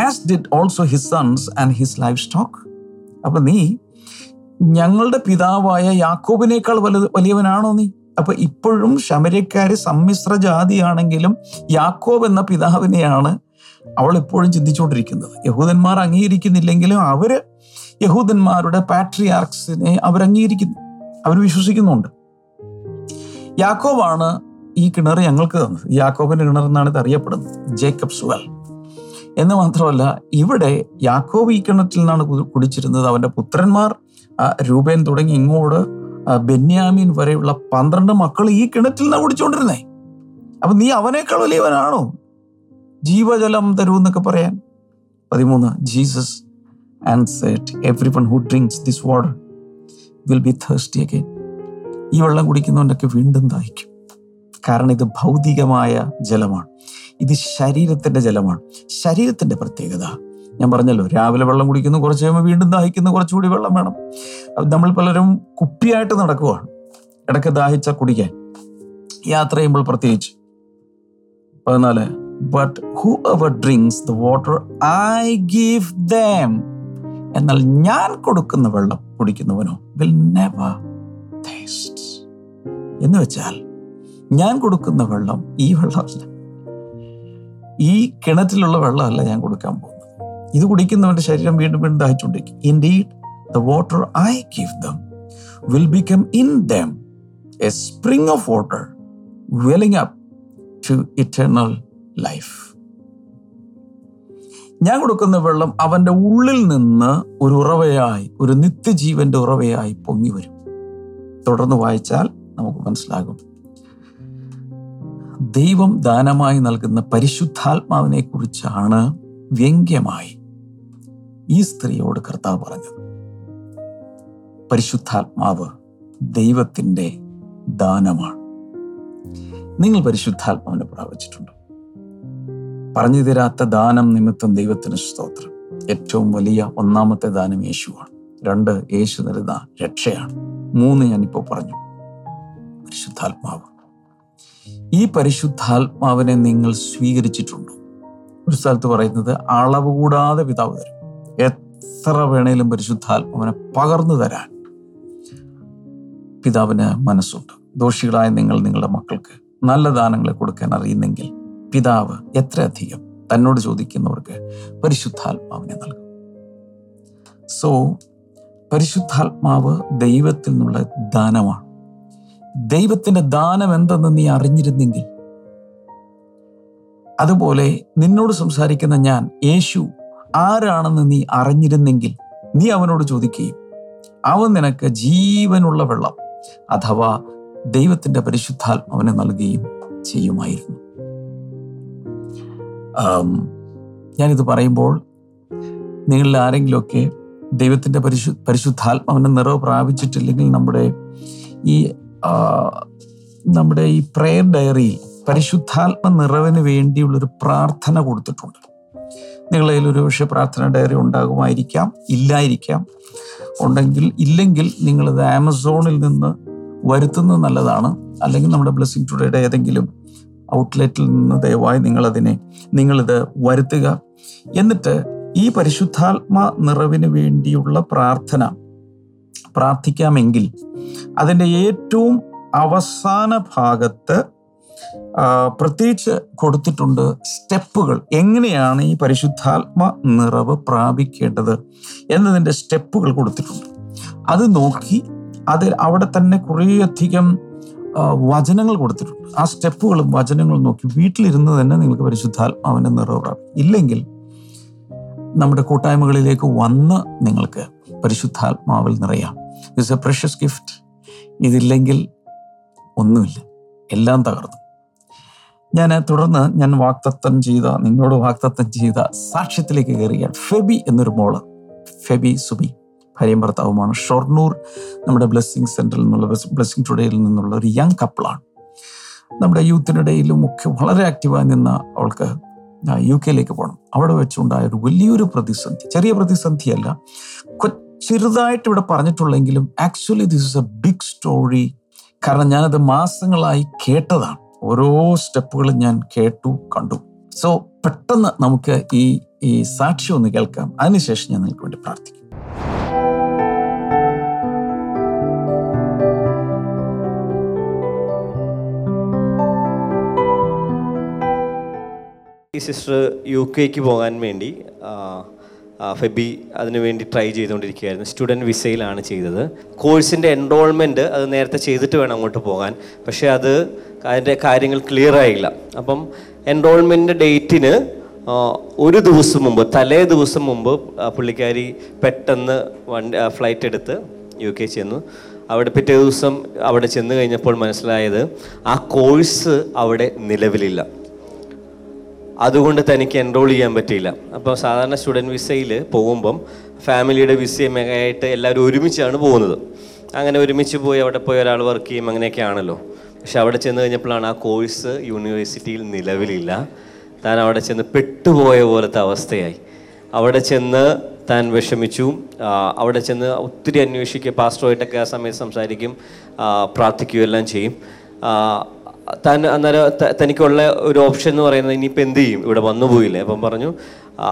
As did also his sons and his livestock. അപ്പൊ നീ ഞങ്ങളുടെ പിതാവായ യാക്കോബിനേക്കാൾ വലുത് വലിയവനാണോ നീ? അപ്പൊ ഇപ്പോഴും ശമരക്കാര് സമ്മിശ്ര ജാതിയാണെങ്കിലും യാക്കോബ് എന്ന പിതാവിനെയാണ് അവൾ എപ്പോഴും ചിന്തിച്ചുകൊണ്ടിരിക്കുന്നത്. യഹൂദന്മാർ അംഗീകരിക്കുന്നില്ലെങ്കിലും അവർ യഹൂദന്മാരുടെ പാട്രിയാർക്സിനെ അവർ അംഗീകരിക്കുന്നു അവർ വിശ്വസിക്കുന്നുണ്ട്. യാക്കോബാണ് ഈ കിണർ ഞങ്ങൾക്ക് തന്നത് ഈ യാക്കോബിന്റെ കിണർ എന്നാണ് ഇത് അറിയപ്പെടുന്നത്. Jacob's well. എന്ന് മാത്രമല്ല ഇവിടെ യാക്കോബ് ഈ കിണറ്റിൽ നിന്നാണ് കുടിച്ചിരുന്നത്. അവന്റെ പുത്രന്മാർ രൂപേൻ തുടങ്ങി ഇങ്ങോട്ട് ബെന്യാമീൻ വരെയുള്ള പന്ത്രണ്ട് മക്കൾ ഈ കിണറ്റിൽ നിന്നാണ് കുടിച്ചുകൊണ്ടിരുന്നേ അപ്പൊ നീ അവനേക്കാൾ വലിയവനാണോ? ജീവജലം തരൂ എന്നൊക്കെ പറയാൻ. പതിമൂന്ന് Jesus and said everyone who drinks this water will be thirsty again ഈ വെള്ളം കുടിക്കുന്നവന്റെയൊക്കെ വീണ്ടും ദാഹിക്കും. കാരണം ഇത് ഭൗതികമായ ജലമാണ്. ഇത് ശരീരത്തിന്റെ ജലമാണ്. ശരീരത്തിന്റെ പ്രത്യേകത. ഞാൻ പറഞ്ഞല്ലോ രാവിലെ വെള്ളം കുടിക്കുന്നു കുറച്ച് കഴിയുമ്പോൾ വീണ്ടും ദാഹിക്കുന്നു കുറച്ചുകൂടി വെള്ളം വേണം. നമ്മൾ പലരും കുപ്പിയായിട്ട് നടക്കുവാണ്. ഇടയ്ക്ക് ദാഹിച്ച കുടിക്കാൻ. യാത്ര ചെയ്യുമ്പോൾ പ്രത്യേകിച്ച്. പതിനാല് but whoever drinks the water I give them എന്നാൽ ഞാൻ കൊടുക്കുന്ന വെള്ളം കുടിക്കുന്നവനോ വിൽ നെവർ എന്ന് വെച്ചാൽ ഞാൻ കൊടുക്കുന്ന വെള്ളം ഈ വെള്ളമല്ല. ഈ കിണറ്റിലുള്ള വെള്ളമല്ല ഞാൻ കൊടുക്കാൻ പോകുന്നത്. ഇത് കുടിക്കുന്നവന്റെ ശരീരം വീണ്ടും വീണ്ടും ദാഹിച്ചുകൊണ്ടിരിക്കും. Indeed the water I give them will become in them a spring of water welling up to eternal life ഞാൻ കൊടുക്കുന്ന വെള്ളം അവന്റെ ഉള്ളിൽ നിന്ന് ഒരു ഉറവയായി ഒരു നിത്യജീവന്റെ ഉറവയായി പൊങ്ങി വരും. തുടർന്ന് വായിച്ചാൽ നമുക്ക് മനസ്സിലാകും. ദൈവം ദാനമായി നൽകുന്ന പരിശുദ്ധാത്മാവിനെ കുറിച്ചാണ് വ്യംഗ്യമായി ഈ സ്ത്രീയോട് കർത്താവ് പറഞ്ഞത്. പരിശുദ്ധാത്മാവ് ദൈവത്തിന്റെ ദാനമാണ്. നിങ്ങൾ പരിശുദ്ധാത്മാവിനെ പ്രാപിച്ചിട്ടുണ്ട് പറഞ്ഞു തരാത്ത ദാനം നിമിത്തം ദൈവത്തിന് സ്തോത്രം. ഏറ്റവും വലിയ ഒന്നാമത്തെ ദാനം യേശുവാണ്. രണ്ട് യേശു നൽകുന്ന രക്ഷയാണ്. മൂന്ന് ഞാനിപ്പോൾ പറഞ്ഞു. പരിശുദ്ധാത്മാവ് ഈ പരിശുദ്ധാത്മാവിനെ നിങ്ങൾ സ്വീകരിച്ചിട്ടുണ്ടോ? ഒരു സ്ഥലത്ത് പറയുന്നത് അളവ് കൂടാതെ പിതാവ് തരും. എത്ര വേണേലും പരിശുദ്ധാത്മാവിനെ പകർന്നു തരാൻ പിതാവിന് മനസ്സുണ്ട്. ദോഷികളായ നിങ്ങൾ നിങ്ങളുടെ മക്കൾക്ക് നല്ല ദാനങ്ങളെ കൊടുക്കാൻ അറിയുന്നെങ്കിൽ പിതാവ് എത്രയധികം തന്നോട് ചോദിക്കുന്നവർക്ക് പരിശുദ്ധാത്മാവിനെ നൽകും. സോ പരിശുദ്ധാത്മാവ് ദൈവത്തിൽ നിന്നുള്ള ദാനമാണ്. ദൈവത്തിന്റെ ദാനം എന്തെന്ന് നീ അറിഞ്ഞിരുന്നെങ്കിൽ. അതുപോലെ നിന്നോട് സംസാരിക്കുന്ന ഞാൻ യേശു ആരാണെന്ന് നീ അറിഞ്ഞിരുന്നെങ്കിൽ നീ അവനോട് ചോദിക്കുകയും അവൻ നിനക്ക് ജീവനുള്ള വെള്ളം അഥവാ ദൈവത്തിന്റെ പരിശുദ്ധാത്മാവിനെ നൽകുകയും ചെയ്യുമായിരുന്നു. ഞാനിത് പറയുമ്പോൾ നിങ്ങളിൽ ആരെങ്കിലുമൊക്കെ ദൈവത്തിന്റെ പരിശു പരിശുദ്ധാത്മാവിന്റെ നിറവ് പ്രാപിച്ചിട്ടില്ലെങ്കിൽ നമ്മുടെ ഈ നമ്മുടെ ഈ പ്രേയർ ഡയറിയിൽ പരിശുദ്ധാത്മ നിറവിന് വേണ്ടിയുള്ളൊരു പ്രാർത്ഥന കൊടുത്തിട്ടുണ്ട്. നിങ്ങളതിൽ ഒരു പക്ഷേ പ്രാർത്ഥന ഡയറി ഉണ്ടാകുമായിരിക്കാം ഇല്ലായിരിക്കാം. ഉണ്ടെങ്കിൽ ഇല്ലെങ്കിൽ നിങ്ങളിത് ആമസോണിൽ നിന്ന് വരുത്തുന്നത് നല്ലതാണ്. അല്ലെങ്കിൽ നമ്മുടെ ബ്ലെസ്സിങ് ടുഡേയുടെ ഏതെങ്കിലും ഔട്ട്ലെറ്റിൽ നിന്ന് ദയവായി നിങ്ങളതിനെ നിങ്ങളിത് വരുത്തുക. എന്നിട്ട് ഈ പരിശുദ്ധാത്മ നിറവിന് വേണ്ടിയുള്ള പ്രാർത്ഥന പ്രാർത്ഥിക്കാമെങ്കിൽ അതിന്റെ ഏറ്റവും അവസാന ഭാഗത്ത് പ്രത്യേകിച്ച് കൊടുത്തിട്ടുണ്ട് സ്റ്റെപ്പുകൾ. എങ്ങനെയാണ് ഈ പരിശുദ്ധാത്മ നിറവ് പ്രാപിക്കേണ്ടത് എന്നതിന്റെ സ്റ്റെപ്പുകൾ കൊടുത്തിട്ടുണ്ട്. അത് നോക്കി അത് അവിടെ തന്നെ കുറേയധികം വചനങ്ങൾ കൊടുത്തിട്ടുണ്ട്. ആ സ്റ്റെപ്പുകളും വചനങ്ങളും നോക്കി വീട്ടിലിരുന്ന് തന്നെ നിങ്ങൾക്ക് പരിശുദ്ധാത്മാവിന്റെ നിറവ് പ്രാപിക്കും. ഇല്ലെങ്കിൽ നമ്മുടെ കൂട്ടായ്മകളിലേക്ക് വന്ന് നിങ്ങൾക്ക് പരിശുദ്ധാത്മാവിൽ നിറയാം. ഇറ്റ്സ് എ പ്രഷ്യസ് ഗിഫ്റ്റ് ഇതില്ലെങ്കിൽ ഒന്നുമില്ല. എല്ലാം തകർന്നു. ഞാൻ തുടർന്ന് ഞാൻ വാക്തത്വം ചെയ്ത നിങ്ങളോട് വാക്തത്വം ചെയ്ത സാക്ഷ്യത്തിലേക്ക് കയറിയാൽ ഫെബി എന്നൊരു മോൾ ഫെബി സുബി ഭാര്യയും ഭർത്താവുമാണ്. ഷൊർണൂർ നമ്മുടെ ബ്ലെസ്സിങ് സെന്ററിൽ നിന്നുള്ള ബ്ലെസ്സിങ് ടുഡേയിൽ നിന്നുള്ള ഒരു യങ് കപ്പിളാണ്. നമ്മുടെ യൂത്തിനിടയിലും ഒക്കെ വളരെ ആക്റ്റീവായി നിന്ന അവൾക്ക് യു കെയിലേക്ക് പോകണം. അവിടെ വെച്ചുണ്ടായ ഒരു വലിയൊരു പ്രതിസന്ധി ചെറിയ പ്രതിസന്ധിയല്ല. ചെറുതായിട്ട് ഇവിടെ പറഞ്ഞിട്ടുള്ളെങ്കിലും actually this is a big story കാരണം ഞാനത് മാസങ്ങളായി കേട്ടതാണ്. ഓരോ സ്റ്റെപ്പുകളും ഞാൻ കേട്ടു കണ്ടു. സോ പെട്ടെന്ന് നമുക്ക് ഈ ഈ സാക്ഷ്യം ഒന്ന് കേൾക്കാം. അതിനുശേഷം ഞാൻ നിങ്ങൾക്ക് വേണ്ടി പ്രാർത്ഥിക്കും. സിസ്റ്റർ യു കെക്ക് പോകാൻ വേണ്ടി ഫെബി അതിനു വേണ്ടി ട്രൈ ചെയ്തുകൊണ്ടിരിക്കുകയായിരുന്നു. സ്റ്റുഡന്റ് വിസയിലാണ് ചെയ്തത്. കോഴ്സിന്റെ എൻറോൾമെന്റ് അത് നേരത്തെ ചെയ്തിട്ട് വേണം അങ്ങോട്ട് പോകാൻ. പക്ഷേ അത് അതിന്റെ കാര്യങ്ങൾ ക്ലിയർ ആയില്ല. അപ്പം എൻറോൾമെന്റ് ഡേറ്റിന് ഒരു ദിവസം മുമ്പ് തലേ ദിവസം മുമ്പ് പുള്ളിക്കാരി പെട്ടെന്ന് വണ്ടി ഫ്ലൈറ്റ് എടുത്ത് യു കെ ചെന്നു. അവിടെ പിറ്റേ ദിവസം അവിടെ ചെന്ന് കഴിഞ്ഞപ്പോൾ മനസ്സിലായത് ആ കോഴ്സ് അവിടെ നിലവിലില്ല. അതുകൊണ്ട് തനിക്ക് എൻറോൾ ചെയ്യാൻ പറ്റിയില്ല. അപ്പോൾ സാധാരണ സ്റ്റുഡന്റ് വിസയിൽ പോകുമ്പം ഫാമിലിയുടെ വിസയും ആയിട്ട് എല്ലാവരും ഒരുമിച്ചാണ് പോകുന്നത്. അങ്ങനെ ഒരുമിച്ച് പോയി അവിടെ പോയി ഒരാൾ വർക്ക് ചെയ്യും അങ്ങനെയൊക്കെ ആണല്ലോ. പക്ഷെ അവിടെ ചെന്ന് കഴിഞ്ഞപ്പോഴാണ് ആ കോഴ്സ് യൂണിവേഴ്സിറ്റിയിൽ നിലവിലില്ല. താൻ അവിടെ ചെന്ന് പെട്ടുപോയ പോലത്തെ അവസ്ഥയായി. അവിടെ ചെന്ന് താൻ വിഷമിച്ചു. അവിടെ ചെന്ന് ഒത്തിരി അന്വേഷിക്കുക പാസ്റ്ററുമായിട്ടൊക്കെ ആ സമയത്ത് സംസാരിക്കും പ്രാർത്ഥിക്കുകയും എല്ലാം ചെയ്യും. താൻ അന്നേരം തനിക്കുള്ള ഒരു ഓപ്ഷൻ എന്ന് പറയുന്നത് ഇനിയിപ്പോൾ എന്ത് ചെയ്യും? ഇവിടെ വന്നു പോയില്ലേ? അപ്പം പറഞ്ഞു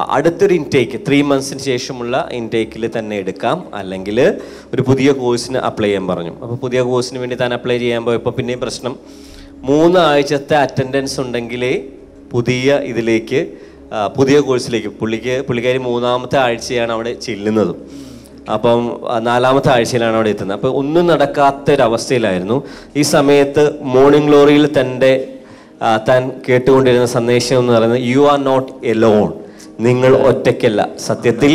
അടുത്തൊരു ഇൻടേക്ക് ത്രീ മന്ത്സിന് ശേഷമുള്ള ഇൻടേക്കിൽ തന്നെ എടുക്കാം. അല്ലെങ്കിൽ ഒരു പുതിയ കോഴ്സിന് അപ്ലൈ ചെയ്യാൻ പറഞ്ഞു. അപ്പോൾ പുതിയ കോഴ്സിന് വേണ്ടി താൻ അപ്ലൈ ചെയ്യാൻ പോയപ്പോൾ പിന്നെയും പ്രശ്നം. മൂന്നാഴ്ചത്തെ അറ്റൻഡൻസ് ഉണ്ടെങ്കിലേ പുതിയ ഇതിലേക്ക് പുതിയ കോഴ്സിലേക്ക് പുള്ളിക്ക് പുള്ളിക്കാരി മൂന്നാമത്തെ ആഴ്ചയാണ് അവിടെ ചെല്ലുന്നത്. അപ്പം നാലാമത്തെ ആഴ്ചയിലാണ് അവിടെ എത്തുന്നത്. അപ്പോൾ ഒന്നും നടക്കാത്തൊരവസ്ഥയിലായിരുന്നു. ഈ സമയത്ത് മോർണിംഗ് ഗ്ലോറിയിൽ തന്റെ താൻ കേട്ടുകൊണ്ടിരുന്ന സന്ദേശം എന്ന് പറയുന്നത് യു ആർ നോട്ട് എലോൺ നിങ്ങൾ ഒറ്റയ്ക്കല്ല. സത്യത്തിൽ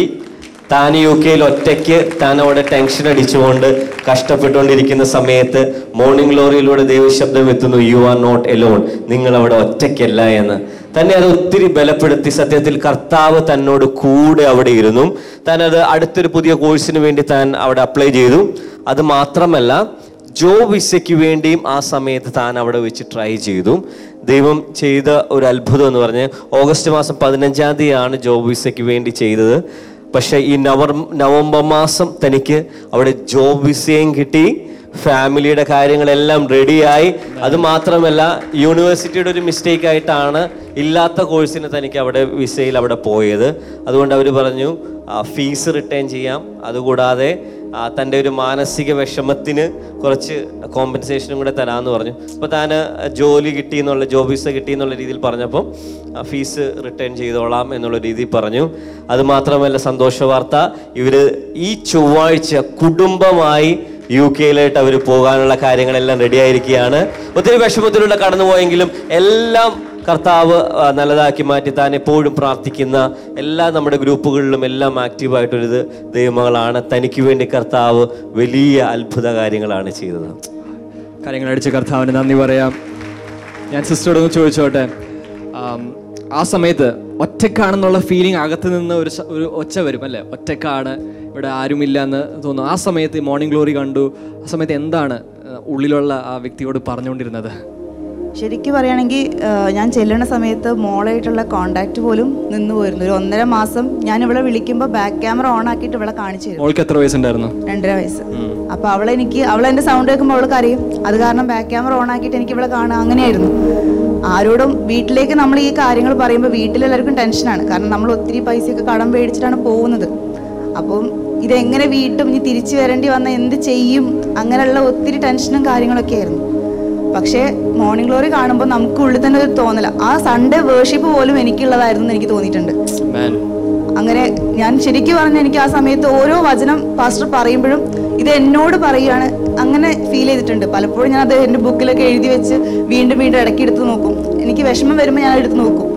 താൻ യു കെയിൽ ഒറ്റയ്ക്ക് താൻ അവിടെ ടെൻഷൻ അടിച്ചുകൊണ്ട് കഷ്ടപ്പെട്ടുകൊണ്ടിരിക്കുന്ന സമയത്ത് മോർണിംഗ് ഗ്ലോറിയിലൂടെ ദൈവശബ്ദം എത്തുന്നു യു ആർ നോട്ട് എലോൺ നിങ്ങൾ അവിടെ ഒറ്റയ്ക്കല്ല എന്ന്. തന്നെ അത് ഒത്തിരി ബലപ്പെടുത്തി സത്യത്തിൽ കർത്താവ് തന്നോട് കൂടെ അവിടെ ഇരുന്നു. താൻ അത് അടുത്തൊരു പുതിയ കോഴ്സിന് വേണ്ടി താൻ അവിടെ അപ്ലൈ ചെയ്തു. അത് മാത്രമല്ല ജോബ് വിസയ്ക്ക് വേണ്ടിയും ആ സമയത്ത് താൻ അവിടെ വെച്ച് ട്രൈ ചെയ്തു. ദൈവം ചെയ്ത ഒരു അത്ഭുതം എന്ന് പറഞ്ഞ് ഓഗസ്റ്റ് മാസം പതിനഞ്ചാം തീയതിയാണ് ജോബ് വിസയ്ക്ക് വേണ്ടി ചെയ്തത്. പക്ഷേ ഈ നവർ നവംബർ മാസം തനിക്ക് അവിടെ ജോബ് വിസയും കിട്ടി. ഫാമിലിയുടെ കാര്യങ്ങളെല്ലാം റെഡിയായി. അത് മാത്രമല്ല യൂണിവേഴ്സിറ്റിയുടെ ഒരു മിസ്റ്റേക്ക് ആയിട്ടാണ് ഇല്ലാത്ത കോഴ്സിന് തനിക്ക് അവിടെ വിസയിൽ അവിടെ പോയത്. അതുകൊണ്ട് അവർ പറഞ്ഞു ഫീസ് റിട്ടേൺ ചെയ്യാം. അതുകൂടാതെ തന്റെ ഒരു മാനസിക വിഷമത്തിന് കുറച്ച് കോമ്പൻസേഷനും കൂടെ തരാമെന്ന് പറഞ്ഞു. അപ്പോൾ താൻ ജോലി കിട്ടി എന്നുള്ള ജോബ് വിസ കിട്ടി എന്നുള്ള രീതിയിൽ പറഞ്ഞപ്പം ഫീസ് റിട്ടേൺ ചെയ്തോളാം എന്നുള്ള രീതിയിൽ പറഞ്ഞു. അതുമാത്രമല്ല സന്തോഷ വാർത്ത ഇവർ ഈ ചൊവ്വാഴ്ച കുടുംബമായി യു കെയിലായിട്ട് അവർ പോകാനുള്ള കാര്യങ്ങളെല്ലാം റെഡി ആയിരിക്കുകയാണ് ഒത്തിരി വിഷമത്തിലൂടെ കടന്നുപോയെങ്കിലും എല്ലാം കർത്താവ് നല്ലതാക്കി മാറ്റി താൻ എപ്പോഴും പ്രാർത്ഥിക്കുന്ന എല്ലാ നമ്മുടെ ഗ്രൂപ്പുകളിലും എല്ലാം ആക്റ്റീവായിട്ടൊരു ദൈവമകളാണ്. തനിക്ക് വേണ്ടി കർത്താവ് വലിയ അത്ഭുത കാര്യങ്ങളാണ് ചെയ്തത് കാര്യങ്ങൾ അടിച്ച് കർത്താവിന് നന്ദി പറയാം. ഞാൻ സിസ്റ്ററോട് ഒന്ന് ചോദിച്ചോട്ടെ? ആ സമയത്ത് ഒറ്റക്കാണെന്നുള്ള ഫീലിംഗ് അകത്ത് നിന്ന് ഒരു ഒരു ഒച്ച വരും അല്ലേ? ഒറ്റക്കാണ്. ഇവിടെ ആരുമില്ല എന്ന് തോന്നുന്നു. ആ സമയത്ത് മോർണിംഗ് ഗ്ലോറി കണ്ടു. ആ സമയത്ത് എന്താണ് ഉള്ളിലുള്ള ആ വ്യക്തിയോട് പറഞ്ഞുകൊണ്ടിരുന്നത്? ശരിക്കും പറയുകയാണെങ്കിൽ ഞാൻ ചെല്ലുന്ന സമയത്ത് മോളായിട്ടുള്ള കോണ്ടാക്ട് പോലും നിന്ന് പോയിരുന്നു. ഒരു ഒന്നര മാസം ഞാൻ ഇവിടെ വിളിക്കുമ്പോൾ ബാക്ക് ക്യാമറ ഓൺ ആക്കിയിട്ട് ഇവിടെ കാണിച്ചു മോൾക്ക് എത്ര വയസ്സുണ്ടായിരുന്നു? രണ്ടര വയസ്സ്. അപ്പോൾ അവളെനിക്ക് അവൾ എന്റെ സൗണ്ട് കേൾക്കുമ്പോൾ അവൾക്ക് അറിയും അത് കാരണം ബാക്ക് ക്യാമറ ഓൺ ആക്കിയിട്ട് എനിക്ക് ഇവിടെ കാണാം അങ്ങനെയായിരുന്നു. ആരോടും വീട്ടിലേക്ക് നമ്മൾ ഈ കാര്യങ്ങൾ പറയുമ്പോൾ വീട്ടിലെല്ലാവർക്കും ടെൻഷനാണ് കാരണം നമ്മൾ ഒത്തിരി പൈസയൊക്കെ കടം മേടിച്ചിട്ടാണ് പോകുന്നത്. അപ്പം ഇതെങ്ങനെ വീട്ടും ഇനി തിരിച്ചു വരേണ്ടി വന്ന എന്ത് ചെയ്യും? അങ്ങനെയുള്ള ഒത്തിരി ടെൻഷനും കാര്യങ്ങളൊക്കെ ആയിരുന്നു. പക്ഷേ മോർണിംഗ് ഗ്ലോറി കാണുമ്പോൾ നമുക്ക് ഉള്ളിൽ തന്നെ ഒരു തോന്നല. ആ സൺഡേ വേർഷിപ്പ് പോലും എനിക്കുള്ളതായിരുന്നു എനിക്ക് തോന്നിയിട്ടുണ്ട്. അങ്ങനെ ഞാൻ ശരിക്കും പറഞ്ഞ എനിക്ക് ആ സമയത്ത് ഓരോ വചനം പാസ്റ്റർ പറയുമ്പോഴും ഇത് എന്നോട് പറയുകയാണ് അങ്ങനെ ഫീൽ ചെയ്തിട്ടുണ്ട്. പലപ്പോഴും ഞാൻ അത് എന്റെ ബുക്കിലൊക്കെ എഴുതി വെച്ച് വീണ്ടും വീണ്ടും ഇടയ്ക്ക് എടുത്ത് നോക്കും. എനിക്ക് വിഷമം വരുമ്പോൾ ഞാൻ എടുത്ത് നോക്കും.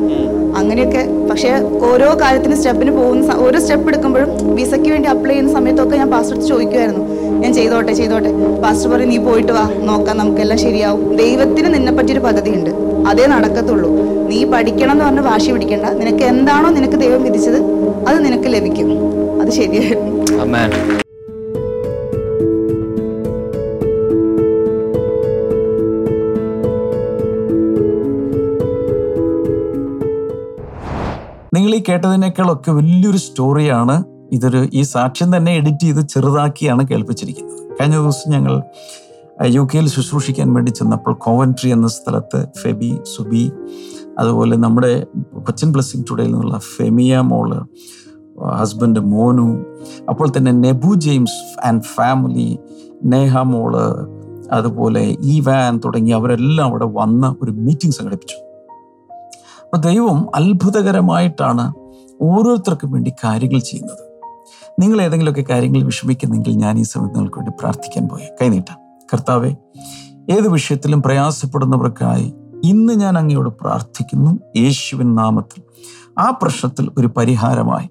അങ്ങനെയൊക്കെ. പക്ഷേ ഓരോ കാര്യത്തിന് സ്റ്റെപ്പിന് പോകുന്ന ഓരോ സ്റ്റെപ്പ് എടുക്കുമ്പോഴും വിസയ്ക്ക് വേണ്ടി അപ്ലൈ ചെയ്യുന്ന സമയത്തൊക്കെ ഞാൻ പാസ്റ്റർ ചോദിക്കുമായിരുന്നു ഞാൻ ചെയ്തോട്ടെ ചെയ്തോട്ടെ. പാസ്റ്റർ പറയും നീ പോയിട്ട് വാ നോക്കാം നമുക്കെല്ലാം ശരിയാവും. ദൈവത്തിന് നിന്നെ പറ്റിയൊരു പദ്ധതിയുണ്ട്. അതേ നടക്കത്തുള്ളൂ. നീ പഠിക്കണം എന്ന് പറഞ്ഞ് വാശി പിടിക്കണ്ട. നിനക്ക് എന്താണോ നിനക്ക് ദൈവം വിധിച്ചത് അത് നിനക്ക് ലഭിക്കും. അത് ശരിയായിരുന്നു. കേട്ടതിനേക്കാളൊക്കെ വലിയൊരു സ്റ്റോറിയാണ് ഇതൊരു ഈ സാക്ഷ്യം തന്നെ എഡിറ്റ് ചെയ്ത് ചെറുതാക്കിയാണ് കേൾപ്പിച്ചിരിക്കുന്നത്. കഴിഞ്ഞ ദിവസം ഞങ്ങൾ യു കെയിൽ ശുശ്രൂഷിക്കാൻ വേണ്ടി ചെന്നപ്പോൾ കോവൻട്രി എന്ന സ്ഥലത്ത് ഫെബി സുബി അതുപോലെ നമ്മുടെ കൊച്ചിൻ ബ്ലസ്സിംഗ് ടുഡേയിൽ നിന്നുള്ള ഫെമിയ മോൾ ഹസ്ബൻഡ് മോനു അപ്പോൾ തന്നെ Nebu James and family Neha മോൾ അതുപോലെ ഈ വാൻ തുടങ്ങി അവരെല്ലാം അവിടെ വന്ന് ഒരു മീറ്റിംഗ് സംഘടിപ്പിച്ചു. അപ്പൊ ദൈവം അത്ഭുതകരമായിട്ടാണ് ഓരോരുത്തർക്കും വേണ്ടി കാര്യങ്ങൾ ചെയ്യുന്നത്. നിങ്ങൾ ഏതെങ്കിലുമൊക്കെ കാര്യങ്ങൾ വിഷമിക്കുന്നെങ്കിൽ ഞാൻ ഈ സമയത്ത് നിങ്ങൾക്ക് വേണ്ടി പ്രാർത്ഥിക്കാൻ പോയ. കൈനീട്ടാം കർത്താവെ ഏത് വിഷയത്തിലും പ്രയാസപ്പെടുന്നവർക്കായി ഇന്ന് ഞാൻ അങ്ങയോട് പ്രാർത്ഥിക്കുന്നു. യേശുവിൻ നാമത്തിൽ. ആ പ്രശ്നത്തിൽ ഒരു പരിഹാരമായി.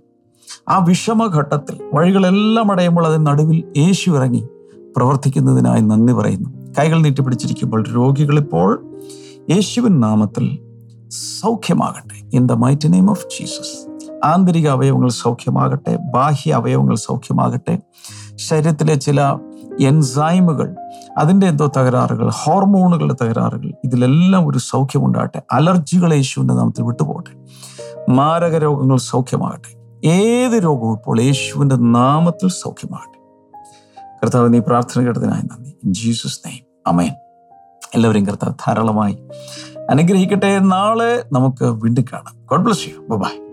ആ വിഷമഘട്ടത്തിൽ വഴികളെല്ലാം അടയുമ്പോൾ അതിന് നടുവിൽ യേശു ഇറങ്ങി പ്രവർത്തിക്കുന്നതിനായി നന്ദി പറയുന്നു. കൈകൾ നീട്ടിപ്പിടിച്ചിരിക്കുമ്പോൾ രോഗികളിപ്പോൾ യേശുവിൻ നാമത്തിൽ സൗഖ്യമാകട്ടെ. In the might name of Jesus ആന്തരിക അവയവങ്ങൾ സൗഖ്യമാകട്ടെ. ബാഹ്യ അവയവങ്ങൾ സൗഖ്യമാകട്ടെ. ശരീരത്തിലെ ചില എൻസൈമുകൾ അതിന്റെ എന്തോ തകരാറുകൾ ഹോർമോണുകളുടെ തകരാറുകൾ ഇതിലെല്ലാം ഒരു സൗഖ്യമുണ്ടാകട്ടെ. അലർജികൾ യേശുവിന്റെ നാമത്തിൽ വിട്ടുപോകട്ടെ. മാരക രോഗങ്ങൾ സൗഖ്യമാകട്ടെ. ഏത് രോഗവും ഇപ്പോൾ യേശുവിന്റെ നാമത്തിൽ സൗഖ്യമാകട്ടെ. കർത്താവ് നീ പ്രാർത്ഥന കേട്ടതിനായി നന്ദി. ജീസസ് നെയ്മ് അമേൻ എല്ലാവരെയും കർത്താവ് ധാരാളമായി അനുഗ്രഹിക്കട്ടെ. നാളെ നമുക്ക് വീണ്ടും കാണാം. God bless you by